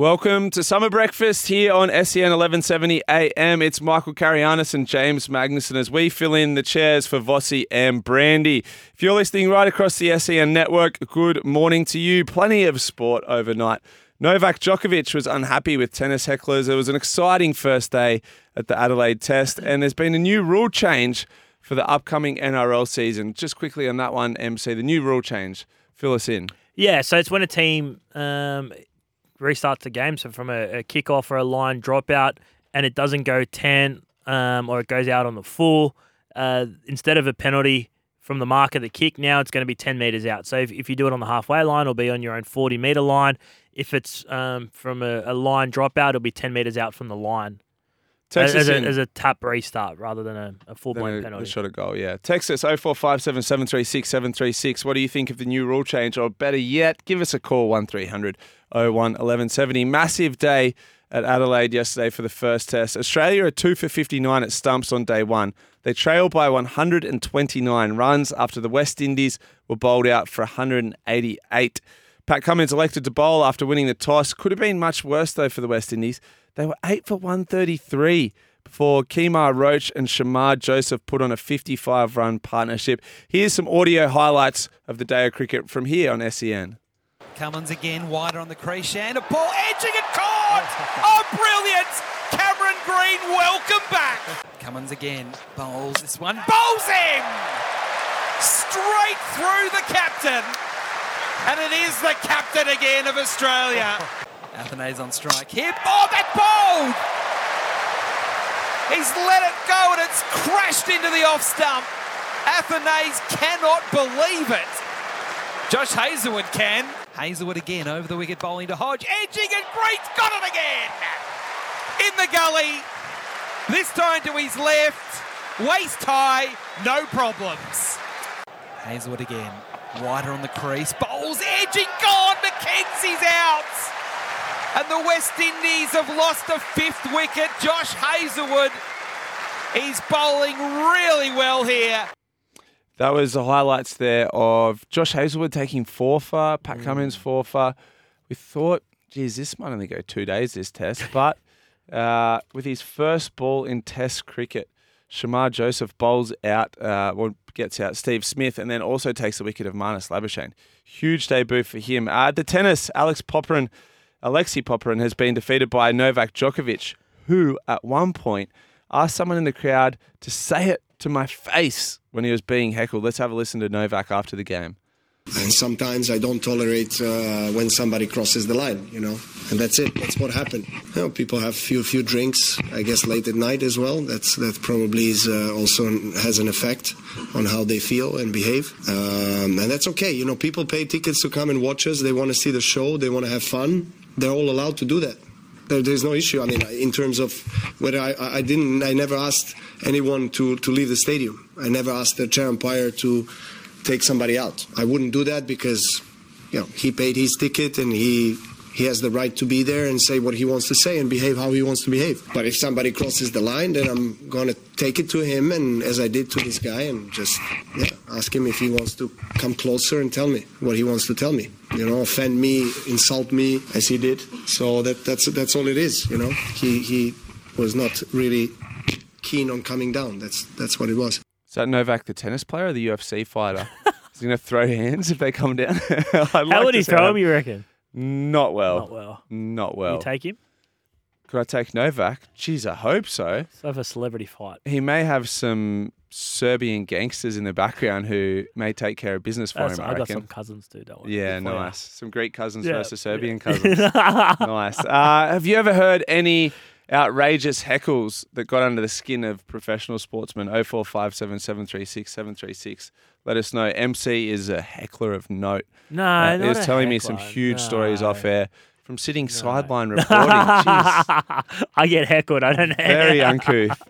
Welcome to Summer Breakfast here on SEN 1170 AM. It's Michael Carayannis and James Magnussen as we fill in the chairs for Vossi and Brandy. If you're listening right across the SEN network, good morning to you. Plenty of sport overnight. Novak Djokovic was unhappy with tennis hecklers. It was an exciting first day at the Adelaide Test, and there's been a new rule change for the upcoming NRL season. Just quickly on that one, MC, the new rule change. Fill us in. Yeah, so it's when a team um, restarts the game, so from a, a kickoff or a line dropout, and it doesn't go 10 um, or it goes out on the full, uh, instead of a penalty from the mark of the kick, now it's going to be 10 metres out. So if, if you do it on the halfway line, it'll be on your own 40 metre line. If it's um, from a, a line dropout, it'll be 10 metres out from the line. Text as, us a, as a tap restart rather than a, a full blown a- a penalty. shot at goal, yeah. Texas us 0457 736 736. What do you think of the new rule change? Or better yet, give us a call 1300 01 1170. Massive day at Adelaide yesterday for the first test. Australia are 2 for 59 at stumps on day one. They trailed by 129 runs after the West Indies were bowled out for 188. Pat Cummins elected to bowl after winning the toss. Could have been much worse, though, for the West Indies. They were 8 for 133 before Kemar Roach and Shamar Joseph put on a 55 run partnership. Here's some audio highlights of the day of cricket from here on SEN. Cummins again wider on the crease and a ball edging it caught! Oh, brilliant! Cameron Green, welcome back! Cummins again bowls this one, bowls him! Straight through the captain! And it is the captain again of Australia. Athanaze on strike here. Oh, that bowled! He's let it go and it's crashed into the off stump. Athanaze cannot believe it. Josh Hazlewood can. Hazlewood again over the wicket, bowling to Hodge. Edging and Great's got it again. In the gully. This time to his left. Waist high. No problems. Hazlewood again. Wider on the crease. Bowls edging. Gone. McKenzie's out. And the West Indies have lost a fifth wicket. Josh Hazlewood. He's bowling really well here. That was the highlights there of Josh Hazlewood taking four for, Pat Cummins four for. We thought, geez, this might only go two days, this test. But uh, with his first ball in test cricket, Shamar Joseph bowls out, uh, well, gets out Steve Smith and then also takes the wicket of Marnus Labuschagne. Huge debut for him. Uh, the tennis, Alex Popyrin, Alexei Popyrin has been defeated by Novak Djokovic, who at one point asked someone in the crowd to say it to my face when he was being heckled. Let's have a listen to Novak after the game. And sometimes I don't tolerate uh, when somebody crosses the line, you know, and that's it. That's what happened. You know, people have few few drinks, I guess, late at night as well. That's that probably is uh, also has an effect on how they feel and behave, um, and that's okay. You know, people pay tickets to come and watch us. They want to see the show. They want to have fun. They're all allowed to do that. There, there's no issue. I mean, in terms of whether I, I didn't, I never asked anyone to, to leave the stadium. I never asked the chair umpire to take somebody out. I wouldn't do that because, you know, he paid his ticket and he he has the right to be there and say what he wants to say and behave how he wants to behave. But if somebody crosses the line, then I'm going to take it to him and as I did to this guy and just yeah, ask him if he wants to come closer and tell me what he wants to tell me. You know, offend me, insult me as he did. So that that's that's all it is. You know, he he was not really keen on coming down. That's that's what it was. Is that Novak the tennis player or the UFC fighter? Is he going to throw hands if they come down? I'd How like would to he see throw that. him, you reckon? Not well. Not well. Not well. You take him? Could I take Novak? Jeez, I hope so. Let's have a celebrity fight. He may have some Serbian gangsters in the background who may take care of business for That's- him. I, I got reckon. some cousins too, don't worry. Yeah, Good for ya. nice. Some Greek cousins Yeah, versus Serbian yeah. cousins. nice. Uh, have you ever heard any outrageous heckles that got under the skin of professional sportsmen? 0457 736 736. Let us know. MC is a heckler of note. No, Uh, he was telling me some heckler, huge stories off air from sitting sideline reporting. I get heckled. I don't know. Very uncouth.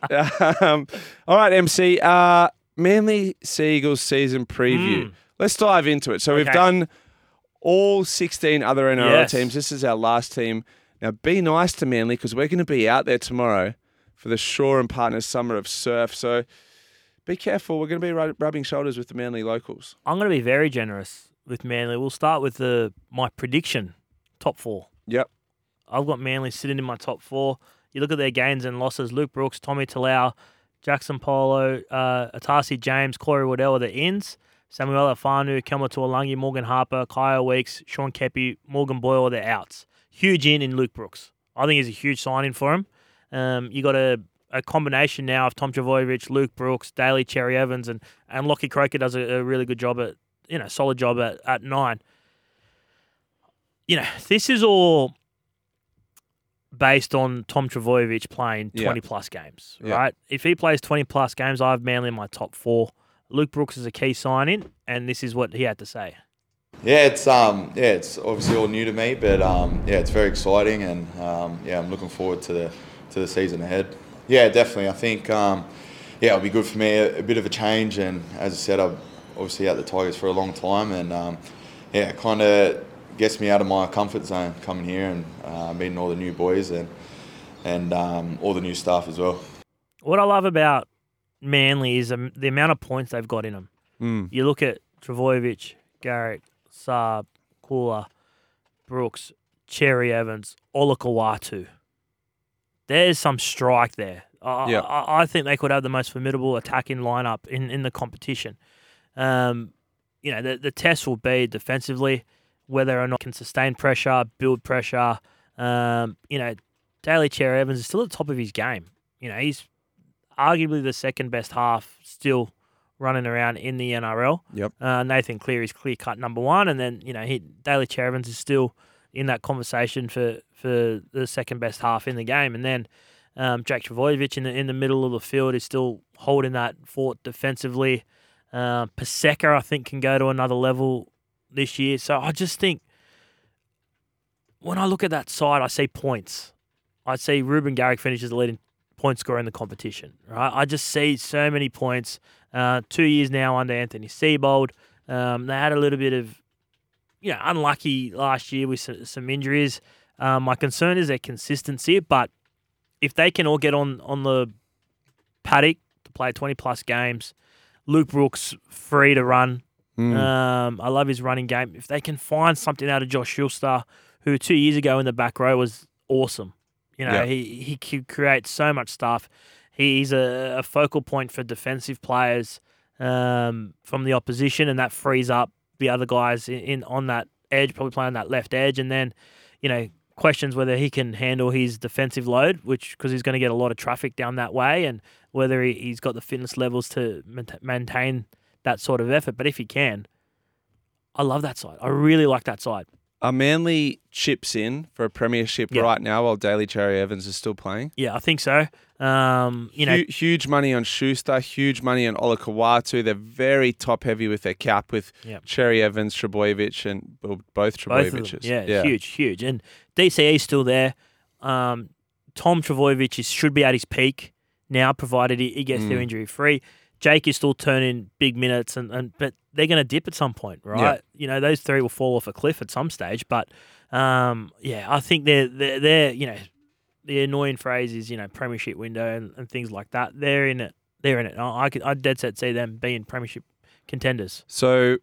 um, all right, MC. Uh, Manly Seagulls season preview. Let's dive into it. So we've done all 16 other NRL Yes. teams. This is our last team. Now, be nice to Manly because we're going to be out there tomorrow for the Shore and Partners Summer of Surf. So be careful. We're going to be rub- rubbing shoulders with the Manly locals. I'm going to be very generous with Manly. We'll start with the my prediction top four. Yep. I've got Manly sitting in my top four. You look at their gains and losses: Luke Brooks, Tommy Talau, Jackson Polo, uh, Atasi James, Corey Waddell are the ins. Samuel Afanu, Kelma Tuilagi, Morgan Harper, Kyle Weeks, Sean Keppie, Morgan Boyle are the outs. Huge in in Luke Brooks. I think he's a huge signing for him. Um, you got a, a combination now of Tom Trbojevic, Luke Brooks, Daly Cherry Evans, and and Lockie Croker does a, a really good job at you know solid job at, at nine. You know this is all based on Tom Trbojevic playing Yeah. 20 plus games, Yeah. right? If he plays 20 plus games, I have Manly in my top four. Luke Brooks is a key signing, and this is what he had to say. Yeah, it's um, yeah, it's obviously all new to me, but um, yeah, it's very exciting, and um, yeah, I'm looking forward to the to the season ahead. Yeah, definitely. I think um, yeah, it'll be good for me. A, a bit of a change, and as I said, I'm obviously at the Tigers for a long time, and um, yeah, kind of gets me out of my comfort zone coming here and uh, meeting all the new boys and and um, all the new staff as well. What I love about Manly is um, the amount of points they've got in them. Mm. You look at Trbojevic, Garrick, Saab, Koula, Brooks, Cherry Evans, Olakau'atu. There's some strike there. I, Yeah. I, I think they could have the most formidable attacking lineup in, in the competition. Um, you know, the, the test will be defensively, whether or not can sustain pressure, build pressure. Um, you know, Daly Cherry Evans is still at the top of his game. You know, he's arguably the second best half still running around in the NRL. Yep. Uh, Nathan Cleary is clear cut number one, and then you know he Daly Cherry Evans is still in that conversation for for the second best half in the game, and then um, Jake Trbojevic in the in the middle of the field is still holding that fort defensively. Uh, Paseka, I think, can go to another level this year. So I just think when I look at that side, I see points. I see Reuben Garrick finishes the leading point scorer in the competition. Right, I just see so many points. Uh, two years now under Anthony Seibold. Um, they had a little bit of, you know, unlucky last year with some, injuries. Um, my concern is their consistency, but if they can all get on on the paddock to play 20 plus games, Luke Brooks free to run. Mm. Um, I love his running game. If they can find something out of Josh Schuster, who two years ago in the back row was awesome. You know, Yeah. he, he could create so much stuff. He's a, a focal point for defensive players um, from the opposition, and that frees up the other guys in, in on that edge, probably playing that left edge, and then you know questions whether he can handle his defensive load, which because he's going to get a lot of traffic down that way, and whether he, he's got the fitness levels to maintain that sort of effort. But if he can, I love that side. I really like that side. Are Manly chips in for a premiership Yeah. right now while Daly Cherry Evans is still playing? Yeah, I think so. Um, you know, Hu- huge money on Schuster, huge money on Olakau'atu. They're very top heavy with their cap with. Cherry Evans, Trbojevic, and well, both both of them. Trbojevics. Yeah, huge, huge. And DCE is still there. Um, Tom Trbojevic is, should be at his peak now, provided he, he gets there Mm. injury free. Jake is still turning big minutes, and, and but they're going to dip at some point, right? You know, those three will fall off a cliff at some stage. But um, yeah, I think they're, they're they're you know the annoying phrase is you know premiership window and, and things like that. They're in it. They're in it. I I could I dead set see them being premiership contenders. So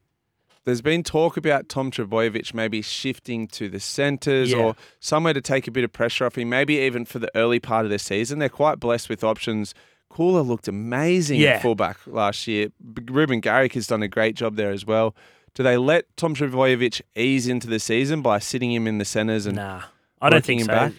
there's been talk about Tom Trbojevic maybe shifting to the centres Yeah. or somewhere to take a bit of pressure off him, maybe even for the early part of the season. They're quite blessed with options. Koula looked amazing Yeah. at fullback last year. Reuben Garrick has done a great job there as well. Do they let Tom Trbojevic ease into the season by sitting him in the centres and Nah, I don't think him so. back?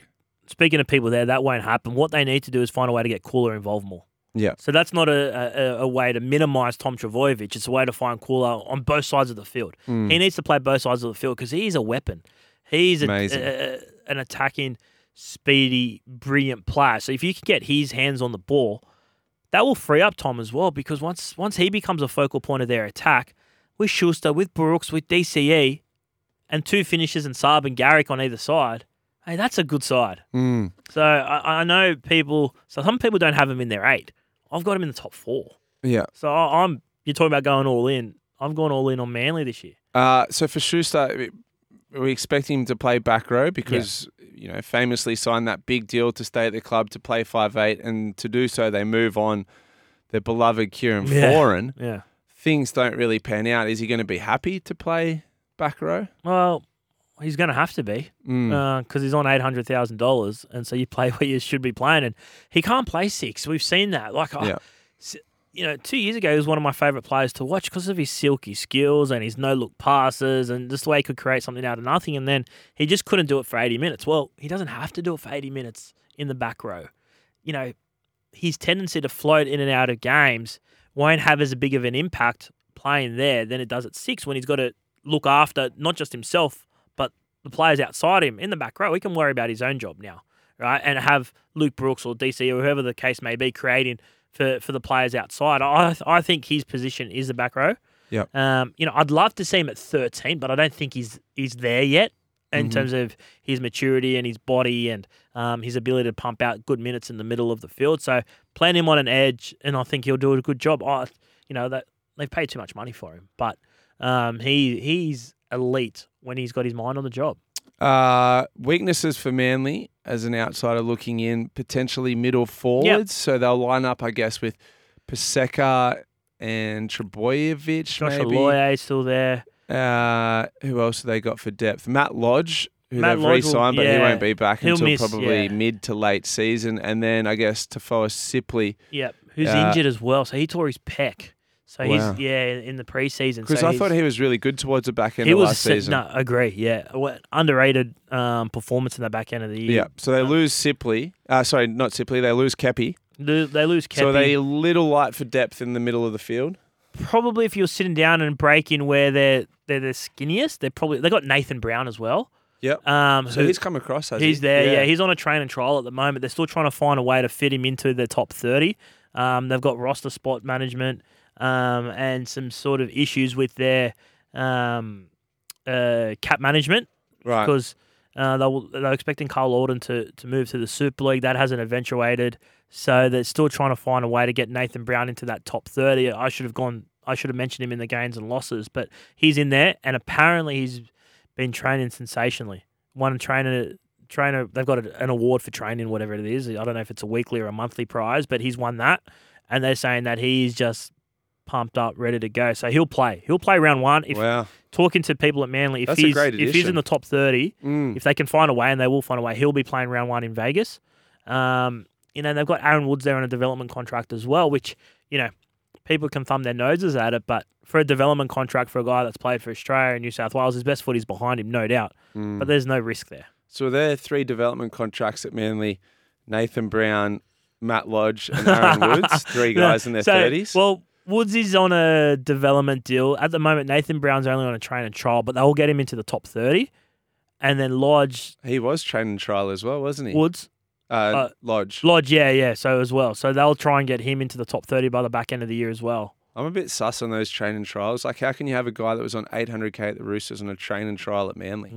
Speaking of people there, that won't happen. What they need to do is find a way to get Koula involved more. Yeah. So that's not a, a, a way to minimise Tom Trbojevic. It's a way to find Koula on both sides of the field. Mm. He needs to play both sides of the field because he's a weapon. He's a- a- an attacking, speedy, brilliant player. So if you can get his hands on the ball, that will free up Tom as well because once once he becomes a focal point of their attack, with Schuster, with Brooks, with DCE, and two finishers and Saab and Garrick on either side, hey, that's a good side. Mm. So I, I know people. So some people don't have him in their eight. I've got him in the top four. Yeah. So I, I'm. You're talking about going all in. I've gone all in on Manly this year. Uh, so for Schuster, are we expecting him to play back row because you know famously signed that big deal to stay at the club to play five eight, and to do so they move on their beloved Kieran Yeah. Foran. Yeah. Things don't really pan out. Is he going to be happy to play back row? Well, He's going to have to be Mm. because he's on eight hundred thousand dollars, and so you play where you should be playing, and he can't play six. We've seen that. Like, I- Yeah. You know, two years ago he was one of my favorite players to watch because of his silky skills and his no look passes and just the way he could create something out of nothing. And then he just couldn't do it for eighty minutes. Well, he doesn't have to do it for eighty minutes in the back row. You know, his tendency to float in and out of games won't have as big of an impact playing there than it does at six when he's got to look after not just himself but the players outside him in the back row. He can worry about his own job now, right? And have Luke Brooks or DC or whoever the case may be creating for, for the players outside. I I think his position is the back row. Yeah. Um, you know, I'd love to see him at 13, but I don't think he's he's there yet in Mhm. terms of his maturity and his body and um, his ability to pump out good minutes in the middle of the field. So playing him on an edge, and I think he'll do a good job. I, you know, that they've paid too much money for him, but um, he he's elite when he's got his mind on the job. Uh, weaknesses for Manly as an outsider looking in, potentially middle forwards. So they'll line up, I guess, with Paseka and Trbojevic, Josh maybe. Aloiai is still there. Uh, who else have they got for depth? Matt Lodge, who Matt they've Lodge re-signed, but he won't be back he'll until miss- probably yeah. mid to late season. And then I guess Tafoa Sipley, Yep, who's Uh, injured as well. So he tore his pec. So Wow. he's yeah in the preseason. because so I thought he was really good towards the back end he of was last se- season. no agree yeah What- underrated um, performance in the back end of the year. Yeah, so they lose Sipley. Uh, sorry, not Sipley. They lose Keppie. They lose Keppie. So they a little light for depth in the middle of the field. probably if you're sitting down and breaking where they're they're the skinniest, they're probably they got Nathan Brown as well. Yep. Um, So who- he's come across. He's he? there, yeah. He's on a train and trial at the moment. They're still trying to find a way to fit him into the top 30. Um, they've got roster spot management um, and some sort of issues with their um, uh, cap management right. because uh, they were, they're expecting Carl Alden to, to move to the Super League. That hasn't eventuated. So they're still trying to find a way to get Nathan Brown into that top 30. I should have gone. I should have mentioned him in the gains and losses, but he's in there, and apparently he's been training sensationally. One trainer, trainer, they've got an award for training, whatever it is. I don't know if it's a weekly or a monthly prize, but he's won that, and they're saying that he's just pumped up, ready to go. So he'll play. He'll play round one. If wow. talking to people at Manly, if That's he's if he's in the top thirty, Mm. if they can find a way, and they will find a way, he'll be playing round one in Vegas. Um, you know, they've got Aaron Woods there on a development contract as well, which, you know, people can thumb their noses at it, but for a development contract for a guy that's played for Australia and New South Wales, his best foot is behind him, no doubt. Mm. But there's no risk there. So there are three development contracts at Manly: Nathan Brown, Matt Lodge, and Aaron Woods. Three guys in their So, thirties. Well, Woods is on a development deal. At the moment, Nathan Brown's only on a train and trial, but they'll get him into the top 30. And then Lodge, he was training trial as well, wasn't he? Woods, Uh, uh, Lodge. Lodge, yeah, yeah, so as well. So they'll try and get him into the top 30 by the back end of the year as well. I'm a bit sus on those training trials. Like, how can you have a guy that was on 800k at the Roosters on a training trial at Manly?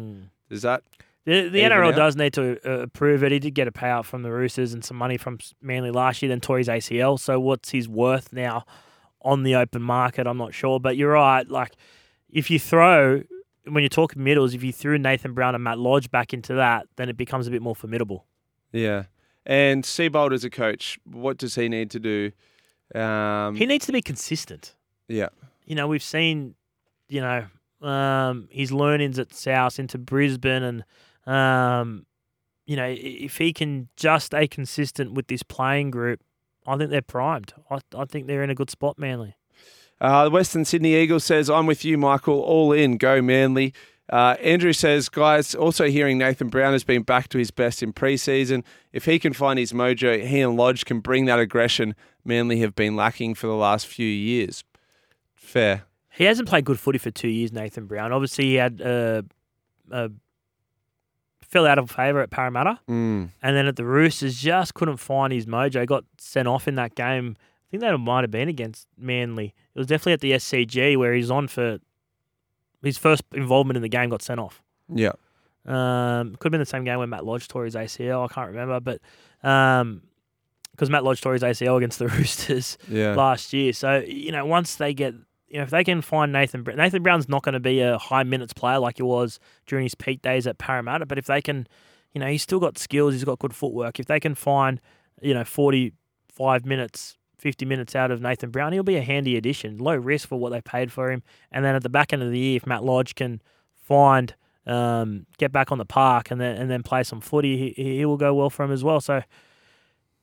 Is that The, the NRL out? does need to uh, approve it. He did get a payout from the Roosters and some money from Manly last year, then tore his ACL. So what's his worth now on the open market? I'm not sure. But you're right. Like, if you throw, when you're talking middles, if you threw Nathan Brown and Matt Lodge back into that, then it becomes a bit more formidable. yeah? And Seibold as a coach, what does he need to do? Um, He needs to be consistent. yeah, you know, we've seen, you know, um, his learnings at South into Brisbane, and um, you know, if he can just stay consistent with this playing group, I think they're primed. I, I think they're in a good spot, Manly. Uh, the Western Sydney Eagles says, I'm with you, Michael. All in. Go Manly. Uh, Andrew says, guys, also hearing Nathan Brown has been back to his best in preseason. If he can find his mojo, he and Lodge can bring that aggression Manly have been lacking for the last few years. Fair. He hasn't played good footy for two years, Nathan Brown. Obviously, he had uh, uh, fell out of favour at Parramatta. Mm. And then at the Roosters, just couldn't find his mojo. Got sent off in that game. I think that might have been against Manly. It was definitely at the SCG where he's on for his first involvement in the game. Got sent off. Yeah. Um, could have been the same game where Matt Lodge tore his ACL. I can't remember, but because Matt Lodge tore his ACL against the Roosters Yeah. last year. So you know, once they get, you know, if they can find Nathan, Br- Nathan Brown's not going to be a high minutes player like he was during his peak days at Parramatta. But if they can, you know, he's still got skills. He's got good footwork. If they can find, you know, forty-five minutes. 50 minutes out of Nathan Brown, he'll be a handy addition. Low risk for what they paid for him. And then at the back end of the year, if Matt Lodge can find um, get back on the park and then and then play some footy, he, he will go well for him as well. So,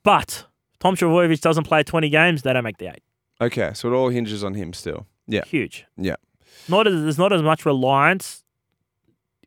but Tom Trbojevic doesn't play 20 games, they don't make the eight. Okay, so it all hinges on him still. Yeah. Huge. Yeah. Not as, there's not as much reliance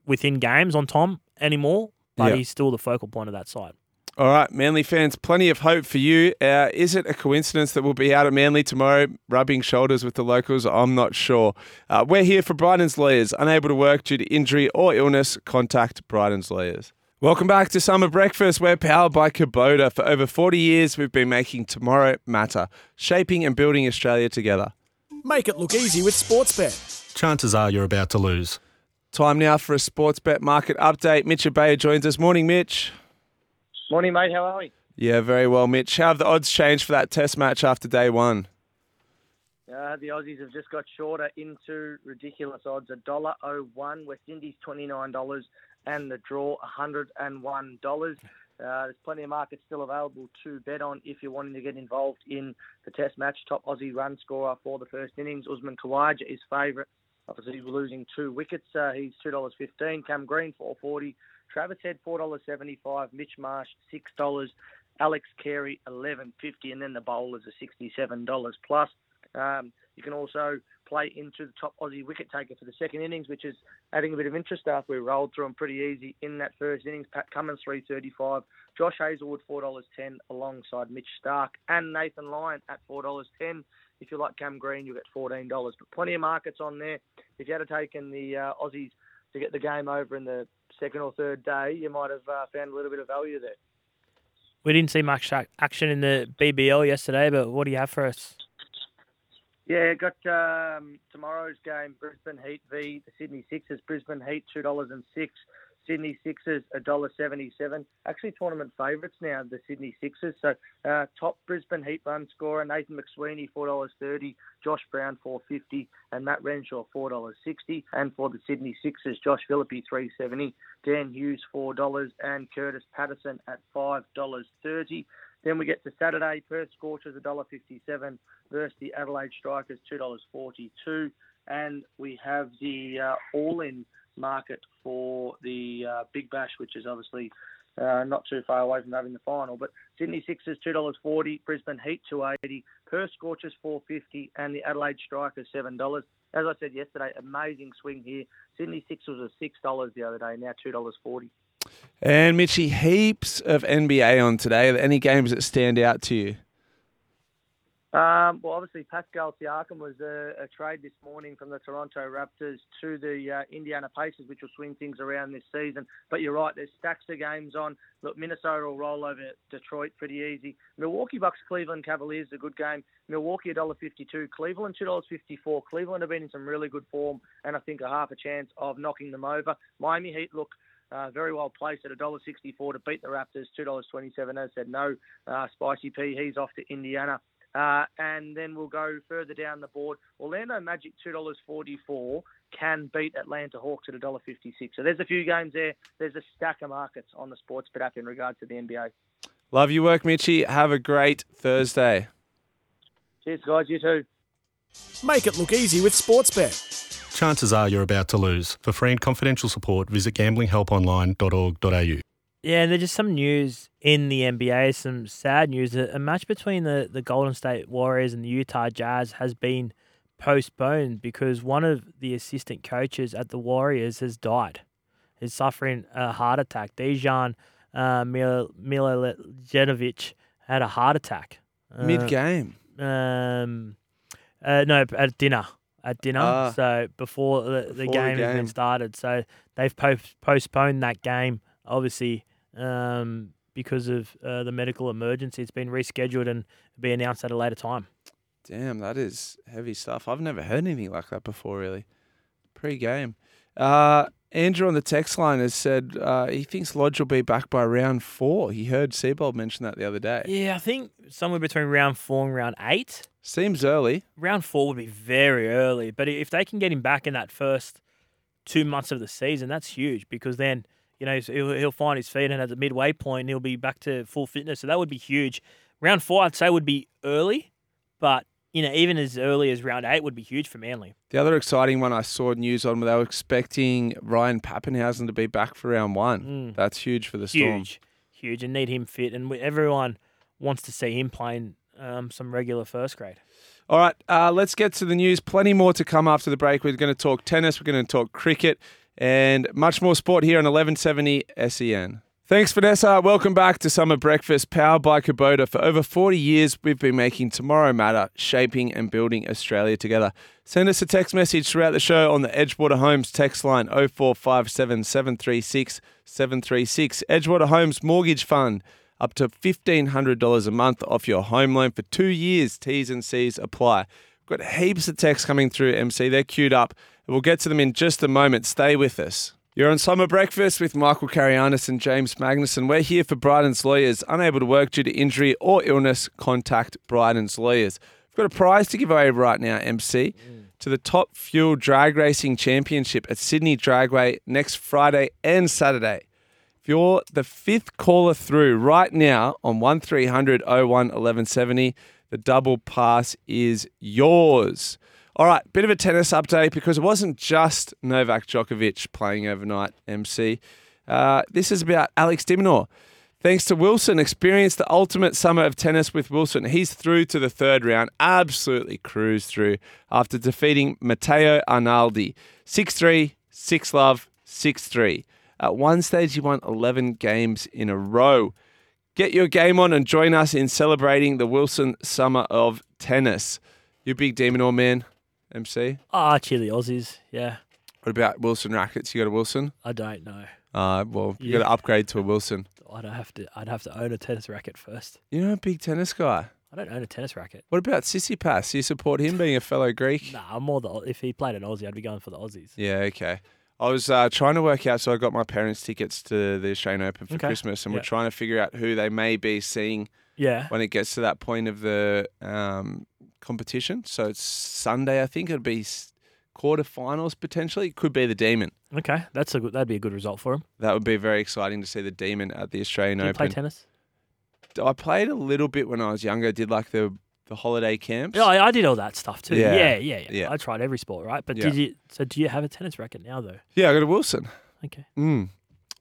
within games on Tom anymore, but Yeah. he's still the focal point of that side. All right, Manly fans, plenty of hope for you. Uh, is it a coincidence that we'll be out at Manly tomorrow, rubbing shoulders with the locals? I'm not sure. Uh, we're here for Bryden's Lawyers. Unable to work due to injury or illness, contact Bryden's Lawyers. Welcome back to Summer Breakfast. We're powered by Kubota. For over 40 years, we've been making tomorrow matter, shaping and building Australia together. Make it look easy with Sportsbet. Chances are you're about to lose. Time now for a sports bet market update. Mitch Abaya joins us. Morning, Mitch. Morning, mate. How are we? Yeah, very well, Mitch. How have the odds changed for that test match after day one? Uh, the Aussies have just got shorter into ridiculous odds. A dollar oh one. West Indies twenty nine dollars, and the draw hundred and one dollars. Uh, there's plenty of markets still available to bet on if you're wanting to get involved in the Test match. Top Aussie run scorer for the first innings, Usman Khawaja is favourite. Obviously, he's losing two wickets. Uh, he's two dollars fifteen. Cam Green four forty. Travis Head four dollars seventy five. Mitch Marsh six dollars. Alex Carey eleven fifty, and then the bowlers are sixty seven dollars plus. Um, you can also play into the top Aussie wicket taker for the second innings, which is adding a bit of interest after we rolled through them pretty easy in that first innings. Pat Cummins three thirty five. Josh Hazlewood four dollars ten alongside Mitch Starc and Nathan Lyon at four dollars ten. If you like Cam Green, you'll get fourteen dollars. But plenty of markets on there. If you had taken the uh, Aussies to get the game over in the second or third day, you might have uh, found a little bit of value there. We didn't see much action in the BBL yesterday, but what do you have for us? Yeah, got um, tomorrow's game: Brisbane Heat v the Sydney Sixers. Brisbane Heat two dollars and six. Sydney Sixers a dollar seventy-seven. Actually, tournament favourites now. The Sydney Sixers. So uh, top Brisbane Heat run scorer Nathan McSweeney four dollars thirty. Josh Brown four fifty, and Matt Renshaw four dollars sixty. And for the Sydney Sixers, Josh Philippe three seventy. Dan Hughes four dollars, and Kurtis Patterson at five dollars thirty. Then we get to Saturday. Perth Scorchers $1.57 versus the Adelaide Strikers $2.42. And we have the uh, all-in market for the uh, Big Bash, which is obviously uh, not too far away from having the final. But Sydney Sixers $2.40, Brisbane Heat $2.80, Perth Scorchers $4.50, and the Adelaide Strikers $7. As I said yesterday, amazing swing here. Sydney Sixers was $6 the other day, now $2.40. And Mitchy, heaps of NBA on today. Are there any games that stand out to you? Um, well, obviously, Pascal Siakam was a, a trade this morning from the Toronto Raptors to the uh, Indiana Pacers, which will swing things around this season. But you're right, there's stacks of games on. Look, Minnesota will roll over Detroit pretty easy. Milwaukee Bucks, Cleveland Cavaliers, a good game. Milwaukee $1.52, Cleveland $2.54. Cleveland have been in some really good form, and I think a half a chance of knocking them over. Miami Heat look uh, very well placed at $1.64 to beat the Raptors, $2.27. As said, no uh, Spicy P. He's off to Indiana. Uh, and then we'll go further down the board. Orlando Magic $2.44 can beat Atlanta Hawks at $1.56. So there's a few games there. There's a stack of markets on the sports bet app in regards to the NBA. Love your work, Mitchy. Have a great Thursday. Cheers, guys. You too. Make it look easy with Sportsbet. Chances are you're about to lose. For free and confidential support, visit gamblinghelponline.org.au. Yeah, and there's just some news in the NBA, some sad news. A a match between the, the Golden State Warriors and the Utah Jazz has been postponed because one of the assistant coaches at the Warriors has died. He's suffering a heart attack. Dejan uh, Mil- Milojević had a heart attack. Uh, Mid game. Um, uh, no, at dinner. At dinner. Ah. so before the, the Before the game has game. started. So they've po- postponed that game, obviously, um, because of uh, the medical emergency. It's been rescheduled and be announced at a later time. Damn, that is heavy stuff. I've never heard anything like that before, really. Pre game. Uh, Andrew on the text line has said uh, he thinks Lodge will be back by round four. He heard Seibold mention that the other day. Yeah, I think somewhere between round four and round eight. Seems early. Round four would be very early, but if they can get him back in that first two months of the season, that's huge because then you know he'll, he'll find his feet and at the midway point he'll be back to full fitness. So that would be huge. Round four, I'd say, would be early, but you know, even as early as round eight would be huge for Manly. The other exciting one I saw news on, they were expecting Ryan Papenhuyzen to be back for round one. Mm. That's huge for the Storm. Huge, huge, and need him fit. And everyone wants to see him playing um, some regular first grade. All right, uh, let's get to the news. Plenty more to come after the break. We're going to talk tennis, we're going to talk cricket, and much more sport here on 1170 SEN. Thanks, Vanessa. Welcome back to Summer Breakfast, powered by Kubota. For over 40 years, we've been making tomorrow matter, shaping and building Australia together. Send us a text message throughout the show on the Edgewater Homes text line 0457 736 736. Edgewater Homes Mortgage Fund up to $1,500 a month off your home loan for two years. T's and C's apply. We've got heaps of texts coming through, MC. They're queued up. We'll get to them in just a moment. Stay with us. You're on Summer Breakfast with Michael Carayannis and James Magnussen. We're here for Bryden's Lawyers. Unable to work due to injury or illness, contact Bryden's Lawyers. We've got a prize to give away right now, MC, mm. to the Top Fuel Drag Racing Championship at Sydney Dragway next Friday and Saturday. If you're the fifth caller through right now on 1300 01 1170, the double pass is yours. All right, bit of a tennis update because it wasn't just Novak Djokovic playing overnight, MC. Uh, this is about Alex de Minaur. Thanks to Wilson, experienced the ultimate summer of tennis with Wilson. He's through to the third round, absolutely cruised through after defeating Matteo Arnaldi. 6 3, 6 love, 6 3. At one stage, he won 11 games in a row. Get your game on and join us in celebrating the Wilson Summer of Tennis. You big demon or man, MC? Ah, cheer the Aussies. Yeah, What about Wilson rackets? You got a Wilson? I don't know. Uh, well, you Yeah. got to upgrade to a Wilson. I'd have to. I'd have to own a tennis racket first. You're not a big tennis guy. I don't own a tennis racket. What about Tsitsipas? You support him being a fellow Greek? Nah, I'm more the. If he played an Aussie, I'd be going for the Aussies. Yeah, okay. I was uh, trying to work out, so I got my parents' tickets to the Australian Open for Okay. Christmas, and Yeah. we're trying to figure out who they may be seeing Yeah. when it gets to that point of the um, competition. So it's Sunday, I think. it'd be quarterfinals potentially. It could be the Demon. Okay, that's a good. That'd be a good result for him. That would be very exciting to see the Demon at the Australian Do you play tennis? I played a little bit when I was younger. Did like the the holiday camps. Yeah, I, I did all that stuff too. Yeah. Yeah, yeah, yeah. Yeah. I tried every sport, right? But Yeah. did you? So do you have a tennis racket now, though? Yeah, I got a Wilson. Okay. Mm.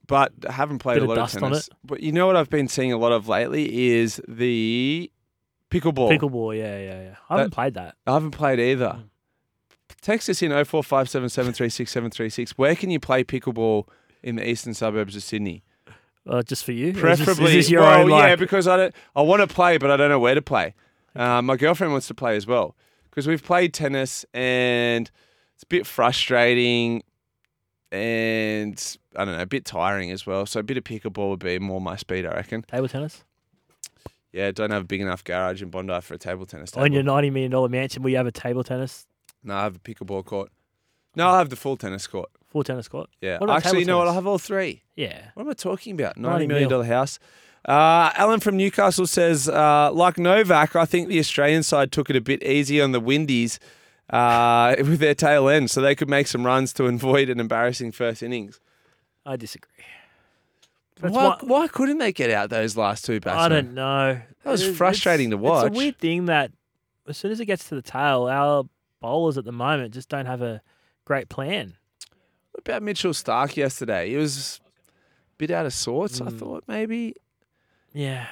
But I haven't played Bit a of lot of, dust on tennis. But you know what I've been seeing a lot of lately is the pickleball. Pickleball. Yeah, yeah, yeah. I haven't played that. I haven't played either. Mm. Text us in 0457 736 736. Where can you play pickleball in the eastern suburbs of Sydney? Uh, just for you. Is this- Preferably. Is this, your well, own? yeah, Like, because I don't. I want to play, but I don't know where to play. Uh, my girlfriend wants to play as well because we've played tennis and it's a bit frustrating and I don't know, a bit tiring as well. So a bit of pickleball would be more my speed, I reckon. table tennis. Yeah, don't have a big enough garage in Bondi for a table tennis table. On your ninety million dollar mansion, will you have a table tennis, no, I have a pickleball court. No, I have the full tennis court. full tennis court? Yeah, actually, you know what? I have all three. Yeah. What am I talking about? 90 Ninety million mil. dollar house. Uh, Alan from Newcastle says, uh, like Novak, I think the Australian side took it a bit easy on the Windies uh, with their tail end, so they could make some runs to avoid an embarrassing first innings. I disagree. That's Why, what- why couldn't they get out those last two batsmen? I don't know. That was It- frustrating to watch. It's a weird thing that as soon as it gets to the tail, our bowlers at the moment just don't have a great plan. What about Mitchell Starc yesterday? He was a bit out of sorts. I Mm. thought maybe. Yeah,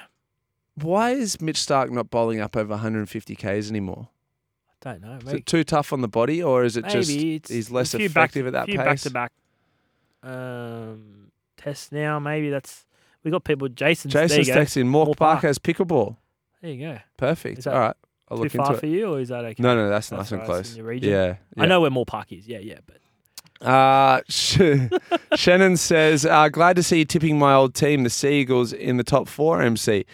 Why is Mitch Starc not bowling up over 150 k's anymore? I don't know. Is it too tough on the body, or is it maybe just it's he's less few back- effective at that few pace? back to back um, tests now. Maybe that's we got people. Jason's there Jason's texting Mork Mork Parker's pickleball. There you go. Perfect. All right, I'll Too look far into for it. you, or is that okay? No, no, that's, That's nice and close. region. Yeah, I know where Moore Park is. Yeah, yeah, but Uh, Sh- Shannon says, uh, glad to see you tipping my old team, the Seagulls, in the top four, MC.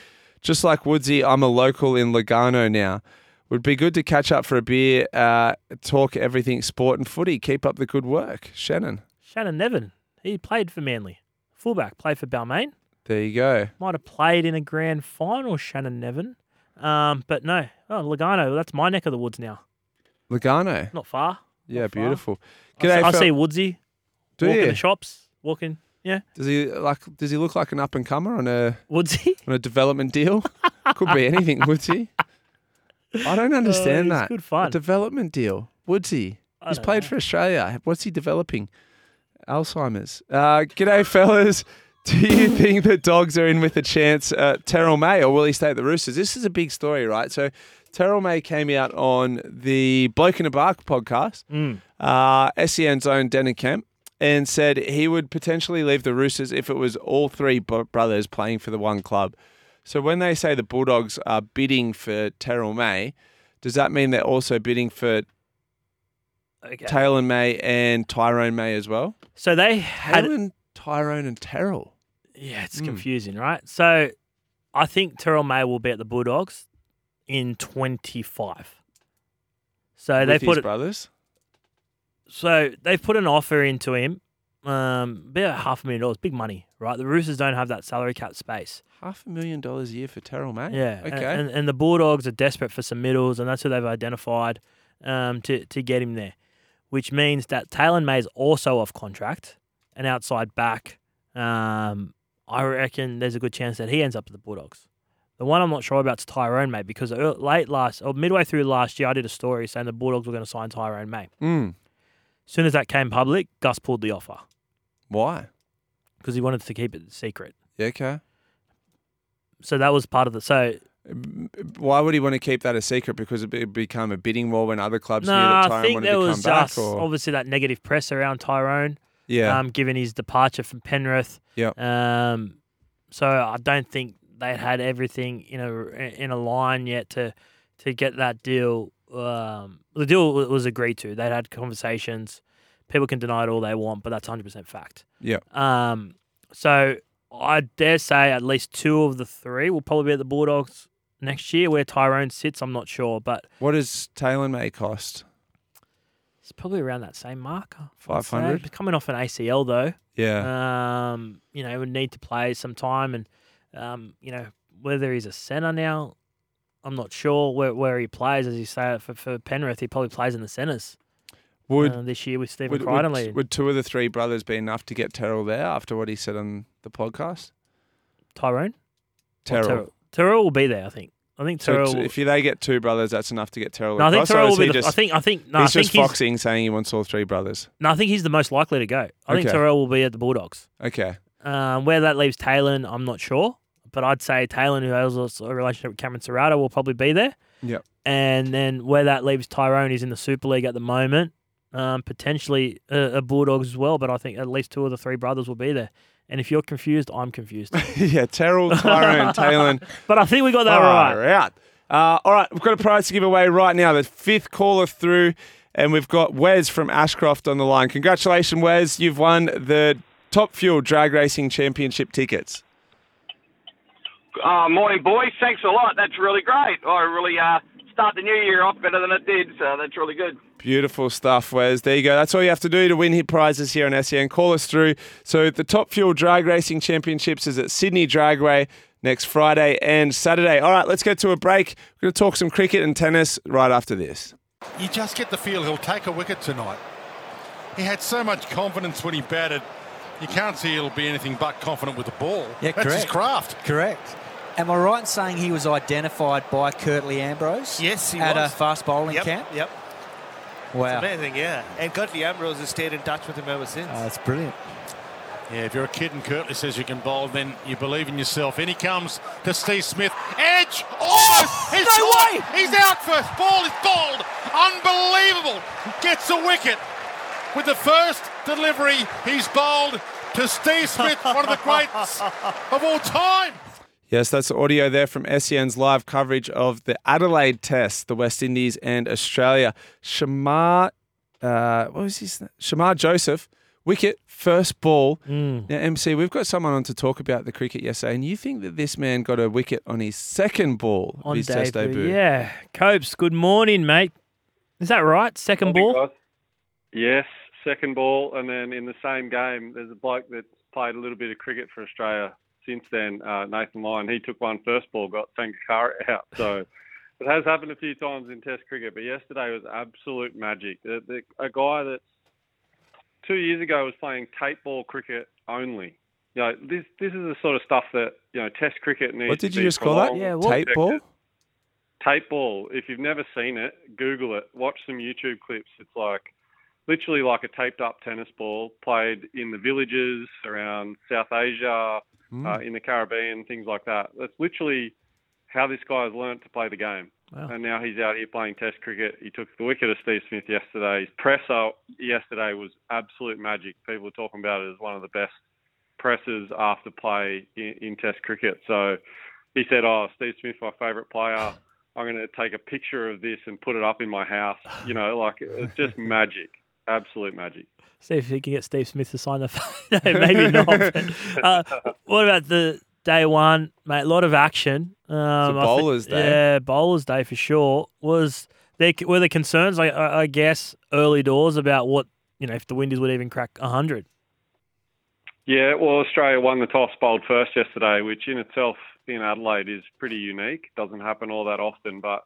Just like Woodsy, I'm a local in Lugarno now. Would be good to catch up for a beer, uh, talk everything sport and footy. Keep up the good work. Shannon, Shannon Nevin, he played for Manly, fullback, played for Balmain. there you go. Might have played in a grand final, Shannon Nevin. Um, but no, oh Lugarno, that's my neck of the woods now. Lugarno. Not far. Yeah, beautiful. I see, G'day, I fel- see Woodsy Do walking you? the shops, walking. Yeah, Does he like? Does he look like an up and comer on a Woodsy. on a development deal? Could be anything, Woodsy. I don't understand it's that. good fun. A development deal. Woodsy. I He's don't played know. for Australia. What's he developing? Alzheimer's. Uh, g'day, fellas. Do you think the dogs are in with a chance at Terrell May or will he stay at the Roosters? This is a big story, right? So, Terrell May came out on the Bloke in a Bar podcast, Mm. uh, SEN's own Denan Kemp, and said he would potentially leave the Roosters if it was all three brothers playing for the one club. So, when they say the Bulldogs are bidding for Terrell May, does that mean they're also bidding for Okay. Taylan May and Tyrone May as well? So they had Taylan, Tyrone, and Terrell. Yeah, it's Mm. confusing, right? So I think Terrell May will be at the Bulldogs in 25. So with they put it, brothers. so they've put an offer into him, um, about half a million dollars, big money, right? The Roosters don't have that salary cap space. Half a million dollars a year for Terrell May. Yeah, Okay. and, and the Bulldogs are desperate for some middles, and that's who they've identified um, to to get him there, which means that Taylan is also off contract, an outside back. Um, I reckon there's a good chance that he ends up at the Bulldogs. The one I'm not sure about is Tyrone May because late last or midway through last year, I did a story saying the Bulldogs were going to sign Tyrone May. Mm. As soon as that came public, Gus pulled the offer Why? because he wanted to keep it secret. Yeah, okay. So that was part of the so Why would he want to keep that a secret? Because it would become a bidding war when other clubs no, knew that I Tyrone think wanted there to was come back. just Or obviously that negative press around Tyrone. Yeah, um, given his departure from Penrith. Yep. Um, so I don't think they had everything in a in a line yet to to get that deal. Um, the deal was agreed to. They had conversations. People can deny it all they want, but that's hundred percent fact. Yep. Um, so I dare say at least two of the three will probably be at the Bulldogs next year. Where Tyrone sits, I'm not sure, but what does Taylan May cost? It's probably around that same mark. 500? Coming off an ACL though. Yeah, Um, you know, he would need to play some time, and um, you know whether he's a centre now, I'm not sure where, where he plays. As you say, for, for Penrith, he probably plays in the centres would uh, this year with Stephen would, Crichton would, would two of the three brothers be enough to get Terrell there after what he said on the podcast? Tyrone, Terrell. Terrell. Terrell will be there. I think. I think So Terrell. t- if they get two brothers, that's enough to get Terrell. no, I think Terrell will be. The, just, I think. I think. No, I he's think just he's. foxing, saying he wants all three brothers. No, I think he's the most likely to go. I think Okay. Terrell will be at the Bulldogs. Okay. Um, where that leaves Taylan, I'm not sure. But I'd say Taylan, who has a relationship with Cameron Ciraldo, will probably be there. Yep. And then where that leaves Tyrone, he's in the Super League at the moment. Um, potentially a, a Bulldogs as well, but I think at least two of the three brothers will be there. And if you're confused, I'm confused. yeah, Terrell, Tyrone, Taylan. but I think we got that Far right. out. Uh, all right, we've got a prize to give away right now. The fifth caller through, and we've got Wes from Ashcroft on the line. Congratulations, Wes. You've won the Top Fuel Drag Racing Championship tickets. Uh, morning, boys. Thanks a lot. That's really great. I really uh, start the new year off better than it did, so that's really good. Beautiful stuff, Wes. There you go. That's all you have to do to win hit prizes here on SEN. Call us through. So the Top Fuel Drag Racing Championships is at Sydney Dragway next Friday and Saturday. All right, let's get to a break. We're going to talk some cricket and tennis right after this. You just get the feel he'll take a wicket tonight. He had so much confidence when he batted. You can't see he'll be anything but confident with the ball. Yeah, That's his correct. craft. Correct. Am I right in saying he was identified by Curtly Ambrose? Yes, he at was. a fast bowling Yep, camp. Yep. Wow, It's amazing, yeah. And Curtly Ambrose has stayed in touch with him ever since. Oh, that's brilliant. Yeah, if you're a kid and Curtly says you can bowl, then you believe in yourself. In he comes to Steve Smith. Edge! Almost! He's no way! He's out first. Ball is bowled. Unbelievable. Gets a wicket. With the first delivery, he's bowled to Steve Smith, one of the greats of all time. Yes, that's audio there from SEN's live coverage of the Adelaide Test, the West Indies and Australia. Shamar, uh, what was his name? Shamar Joseph, wicket, first ball. Mm. Now, MC, we've got someone on to talk about the cricket yesterday, and you think that this man got a wicket on his second ball of On his Test debut. debut? Yeah. Copes, good morning, mate. Is that right? Second ball? Yes, second ball, and then in the same game, there's a bloke that's played a little bit of cricket for Australia since then, uh, Nathan Lyon. He took one first ball, got Sangakkara out. So it has happened a few times in Test cricket, but yesterday was absolute magic. The, the, a guy that two years ago was playing tape ball cricket only. You know, this this is the sort of stuff that you know Test cricket needs. What did to you be just call that? prolonged, Yeah, what? Tape ball? tape ball. If you've never seen it, Google it. Watch some YouTube clips. It's like literally like a taped up tennis ball played in the villages around South Asia, Mm. uh, in the Caribbean, things like that. That's literally how this guy has learnt to play the game. Wow. And now he's out here playing Test cricket. He took the wicket of Steve Smith yesterday. His presser yesterday was absolute magic. People were talking about it as one of the best presses after play in, in Test cricket. So he said, "Oh, Steve Smith, my favourite player. I'm going to take a picture of this and put it up in my house." You know, like it's just magic, absolute magic. See if you can get Steve Smith to sign the. no, maybe not. but, uh, what about the day one, mate? A lot of action. Um, I thi- bowlers day. Yeah, bowlers day for sure. Was there were there concerns? I, I, I guess early doors about what you know if the Windies would even crack hundred. Yeah, well, Australia won the toss, bowled first yesterday, which in itself in Adelaide is pretty unique. Doesn't happen all that often, but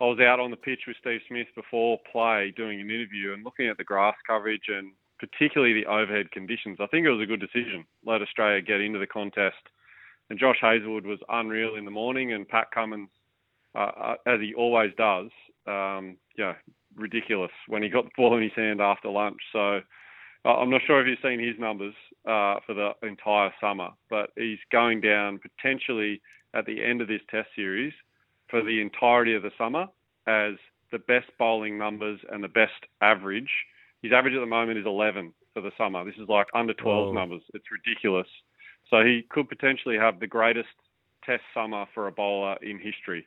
I was out on the pitch with Steve Smith before play doing an interview and looking at the grass coverage and particularly the overhead conditions. I think it was a good decision. Let Australia get into the contest. And Josh Hazlewood was unreal in the morning, and Pat Cummins, uh, uh, as he always does, um, yeah, ridiculous when he got the ball in his hand after lunch. So uh, I'm not sure if you've seen his numbers uh, for the entire summer, but he's going down potentially at the end of this Test series for the entirety of the summer as the best bowling numbers and the best average. His average at the moment is 11 for the summer. This is like under 12 Whoa. numbers. It's ridiculous. So he could potentially have the greatest Test summer for a bowler in history.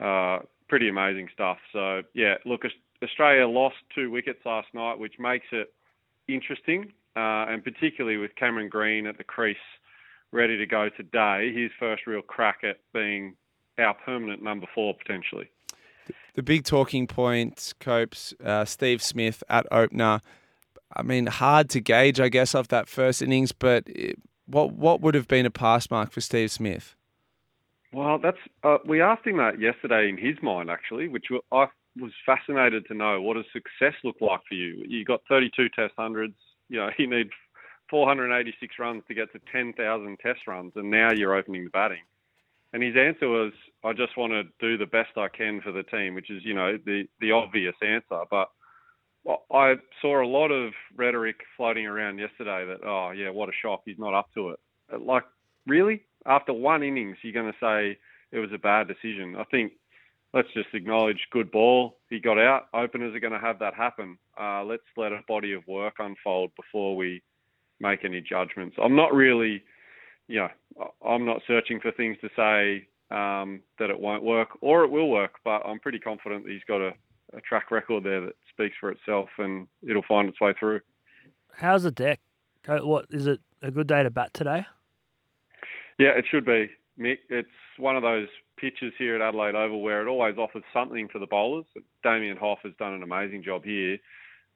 Uh, pretty amazing stuff. So yeah, look, Australia lost two wickets last night, which makes it interesting, uh, and particularly with Cameron Green at the crease, ready to go today. His first real crack at being our permanent number four potentially. The big talking point, Copes, uh, Steve Smith at opener. I mean, hard to gauge, I guess, off that first innings, but it, what what would have been a pass mark for Steve Smith? Well, that's uh, we asked him that yesterday in his mind actually, which I was fascinated to know. What does success look like for you? You got 32 Test hundreds. You know, you need 486 runs to get to 10,000 Test runs, and now you're opening the batting. And his answer was, "I just want to do the best I can for the team," which is, you know, the the obvious answer. But I saw a lot of rhetoric floating around yesterday that, oh yeah, what a shock, he's not up to it. Like, really? After one innings, you're going to say it was a bad decision? I think let's just acknowledge good ball. He got out. Openers are going to have that happen. Uh, let's let a body of work unfold before we make any judgments. I'm not really, you know, I'm not searching for things to say um, that it won't work or it will work, but I'm pretty confident that he's got a, a track record there that speaks for itself and it'll find its way through. How's the deck? Co- What is it? A good day to bat today? Yeah, it should be, Mick. It's one of those pitches here at Adelaide Oval where it always offers something for the bowlers. Damian Hough has done an amazing job here.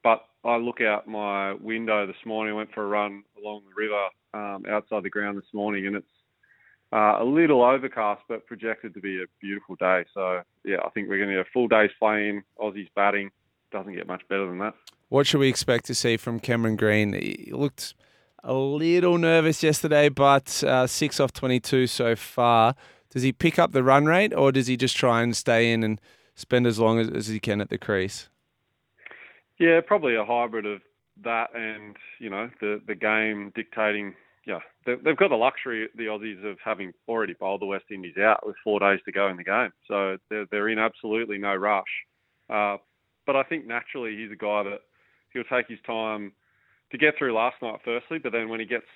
But I look out my window this morning, went for a run along the river um, outside the ground this morning, and it's uh, a little overcast, but projected to be a beautiful day. So, yeah, I think we're going to get a full day's playing. Aussies batting. Doesn't get much better than that. What should we expect to see from Cameron Green? He looked a little nervous yesterday, but uh, six off 22 so far. Does he pick up the run rate or does he just try and stay in and spend as long as, as he can at the crease? Yeah, probably a hybrid of that and you know the the game dictating. Yeah, they, they've got the luxury the Aussies of having already bowled the West Indies out with four days to go in the game, so they're they're in absolutely no rush. Uh, but I think naturally he's a guy that he'll take his time to get through last night, firstly, but then when he gets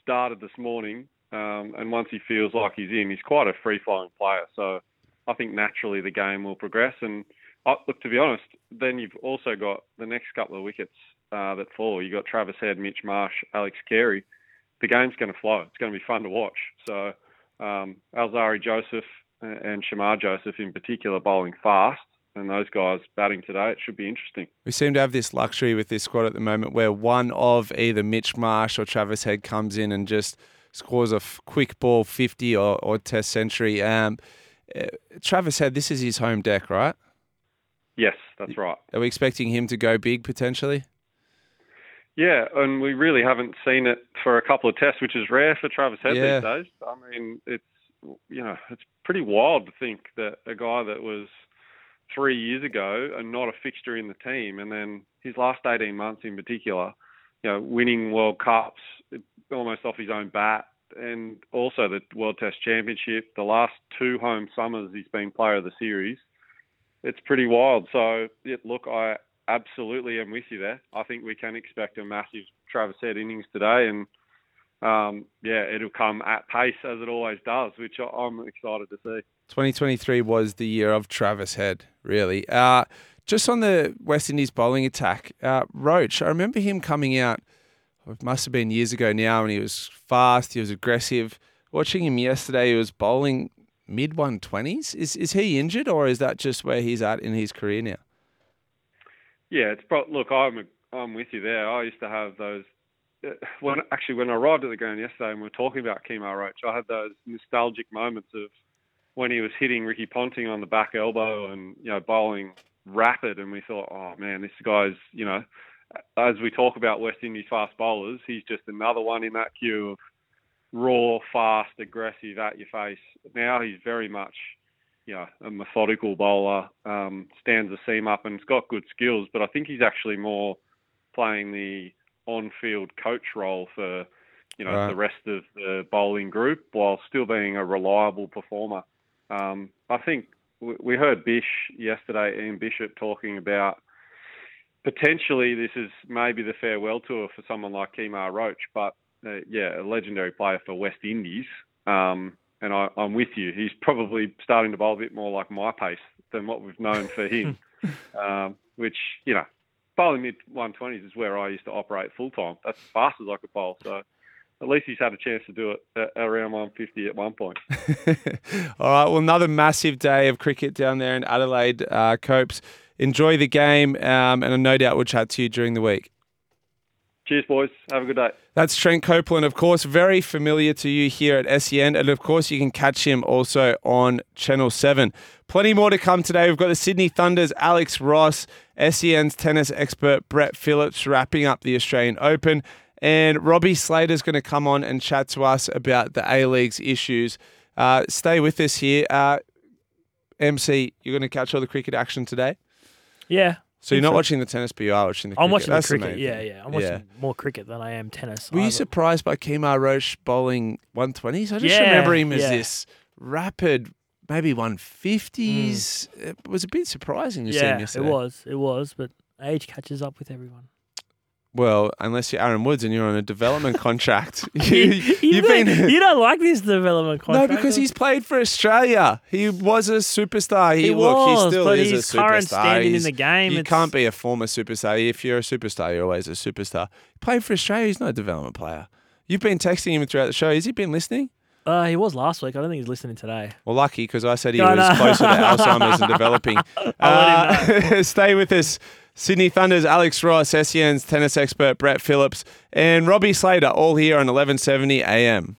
started this morning, um, and once he feels like he's in, he's quite a free flowing player. So I think naturally the game will progress. And uh, look, to be honest, then you've also got the next couple of wickets uh, that fall. You've got Travis Head, Mitch Marsh, Alex Carey. The game's going to flow. It's going to be fun to watch. So um, Alzari Joseph and Shamar Joseph in particular bowling fast and those guys batting today, it should be interesting. We seem to have this luxury with this squad at the moment where one of either Mitch Marsh or Travis Head comes in and just scores a quick ball 50 or, or test century. Um, uh, Travis Head, this is his home deck, right? Yes, that's right. Are we expecting him to go big potentially? Yeah, and we really haven't seen it for a couple of tests, which is rare for Travis Head Yeah. these days. I mean, it's you know, it's pretty wild to think that a guy that was three years ago and not a fixture in the team, and then his last 18 months in particular, you know, winning World Cups almost off his own bat, and also the World Test Championship, the last two home summers he's been player of the series. It's pretty wild. So, yeah, look, I absolutely am with you there. I think we can expect a massive Travis Head innings today, and um, yeah, it'll come at pace as it always does, which I'm excited to see. 2023 was the year of Travis Head, really. Uh, just on the West Indies bowling attack, uh, Roach, I remember him coming out, it must have been years ago now, and he was fast, he was aggressive. Watching him yesterday, he was bowling mid 120s. Is, is he injured, or is that just where he's at in his career now? Yeah, it's pro- look, I'm I'm with you there. I used to have those uh, when actually when I arrived at the ground yesterday and we were talking about Kemar Roach, I had those nostalgic moments of when he was hitting Ricky Ponting on the back elbow and you know bowling rapid, and we thought, oh man, this guy's you know, as we talk about West Indies fast bowlers, he's just another one in that queue of raw, fast, aggressive, at your face. Now he's very much you know, a methodical bowler, um, stands the seam up and's got good skills, but I think he's actually more playing the on-field coach role for, you know, Right. the rest of the bowling group while still being a reliable performer. Um, I think we we heard Bish yesterday, Ian Bishop, talking about potentially this is maybe the farewell tour for someone like Kemar Roach, but uh, yeah, a legendary player for West Indies. Um, and I, I'm with you. He's probably starting to bowl a bit more like my pace than what we've known for him, um, which, you know, bowling mid 120s is where I used to operate full time. That's as fast as I could bowl. So at least he's had a chance to do it around 150 at one point. All right. Well, another massive day of cricket down there in Adelaide, uh, Copes. Enjoy the game, um, and no doubt we'll chat to you during the week. Cheers, boys. Have a good day. That's Trent Copeland, of course, very familiar to you here at SEN. And of course, you can catch him also on Channel 7. Plenty more to come today. We've got the Sydney Thunder's Alex Ross, SEN's tennis expert Brett Phillips wrapping up the Australian Open. And Robbie Slater's going to come on and chat to us about the A League's issues. Uh, stay with us here. Uh, MC, you're going to catch all the cricket action today? Yeah. So you're not watching the tennis, but you are watching the cricket. I'm watching That's the cricket. main Yeah, yeah. I'm watching more cricket than I am tennis. Were you surprised by Kemar Roach bowling 120s? I just Yeah, remember him as yeah. this rapid, maybe 150s. Mm. It was a bit surprising to see him yeah, it yesterday. was. It was. But age catches up with everyone. Well, unless you're Aaron Woods and you're on a development contract. you, you, you've don't- been. you don't like this development contract. no, because he's played for Australia. He was a superstar. He, He look, was, he still but is his a current superstar. standing in the game, You it's- can't be a former superstar. If you're a superstar, you're always a superstar. He played for Australia. He's not a development player. You've been texting him throughout the show. Has he been listening? Uh, he was last week. I don't think he's listening today. Well, lucky because I said he No, was no. closer to Alzheimer's and developing. Uh, stay with us. Sydney Thunder's Alex Ross, SEN's tennis expert Brett Phillips, and Robbie Slater, all here on 1170 AM.